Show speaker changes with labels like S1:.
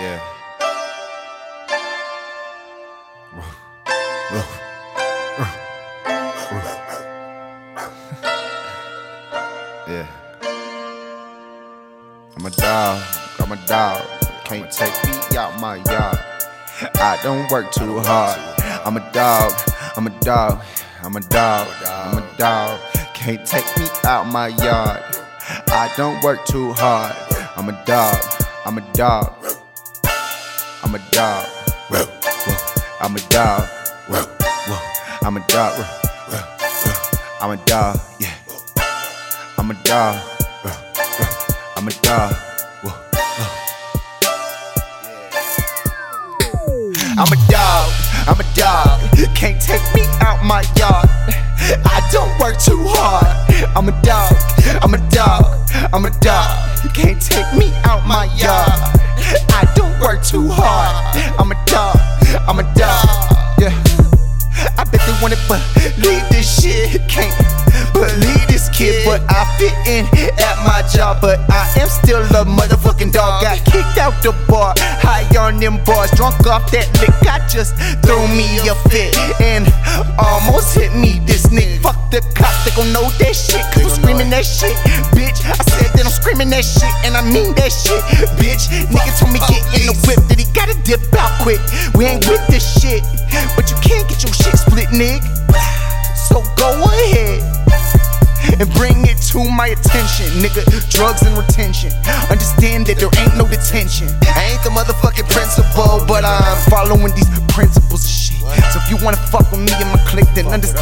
S1: Yeah. Yeah. I'm a dog, I'm a dog. Can't take me out my yard. I don't work too hard. I'm a dog, I'm a dog, I'm a dog, I'm a dog. Can't take me out my yard. I don't work too hard. I'm a dog, I'm a dog. I'm a dog. I'm a dog. I'm a dog. I'm a dog. Yeah. I'm a dog. I'm a dog. I'm a dog. I'm a dog. Can't take me out my yard. I don't work too hard. I'm a dog. I'm a dog. I'm a dog. Can't take me out my yard. Too hard. I'm a dog. I'm a dog. Yeah. I bet they wanna believe this shit. Can't believe this kid, but I fit in at my job. But I am still a motherfucking dog. Got kicked out the bar, high on them bars, drunk off that lick. I just threw me a fit and almost hit me. This nigga, fuck the cops, they gon' know that shit. Cause I'm screaming that shit, bitch. I said screaming that shit, and I mean that shit, bitch. Nigga told me get in the whip, that he gotta dip out quick. We ain't with this shit, but you can't get your shit split, nigga. So go ahead and bring it to my attention, nigga. Drugs and retention. Understand that there ain't no detention. I ain't the motherfucking principal, but I'm following these principles of shit. So if you wanna fuck with me and my clique, then understand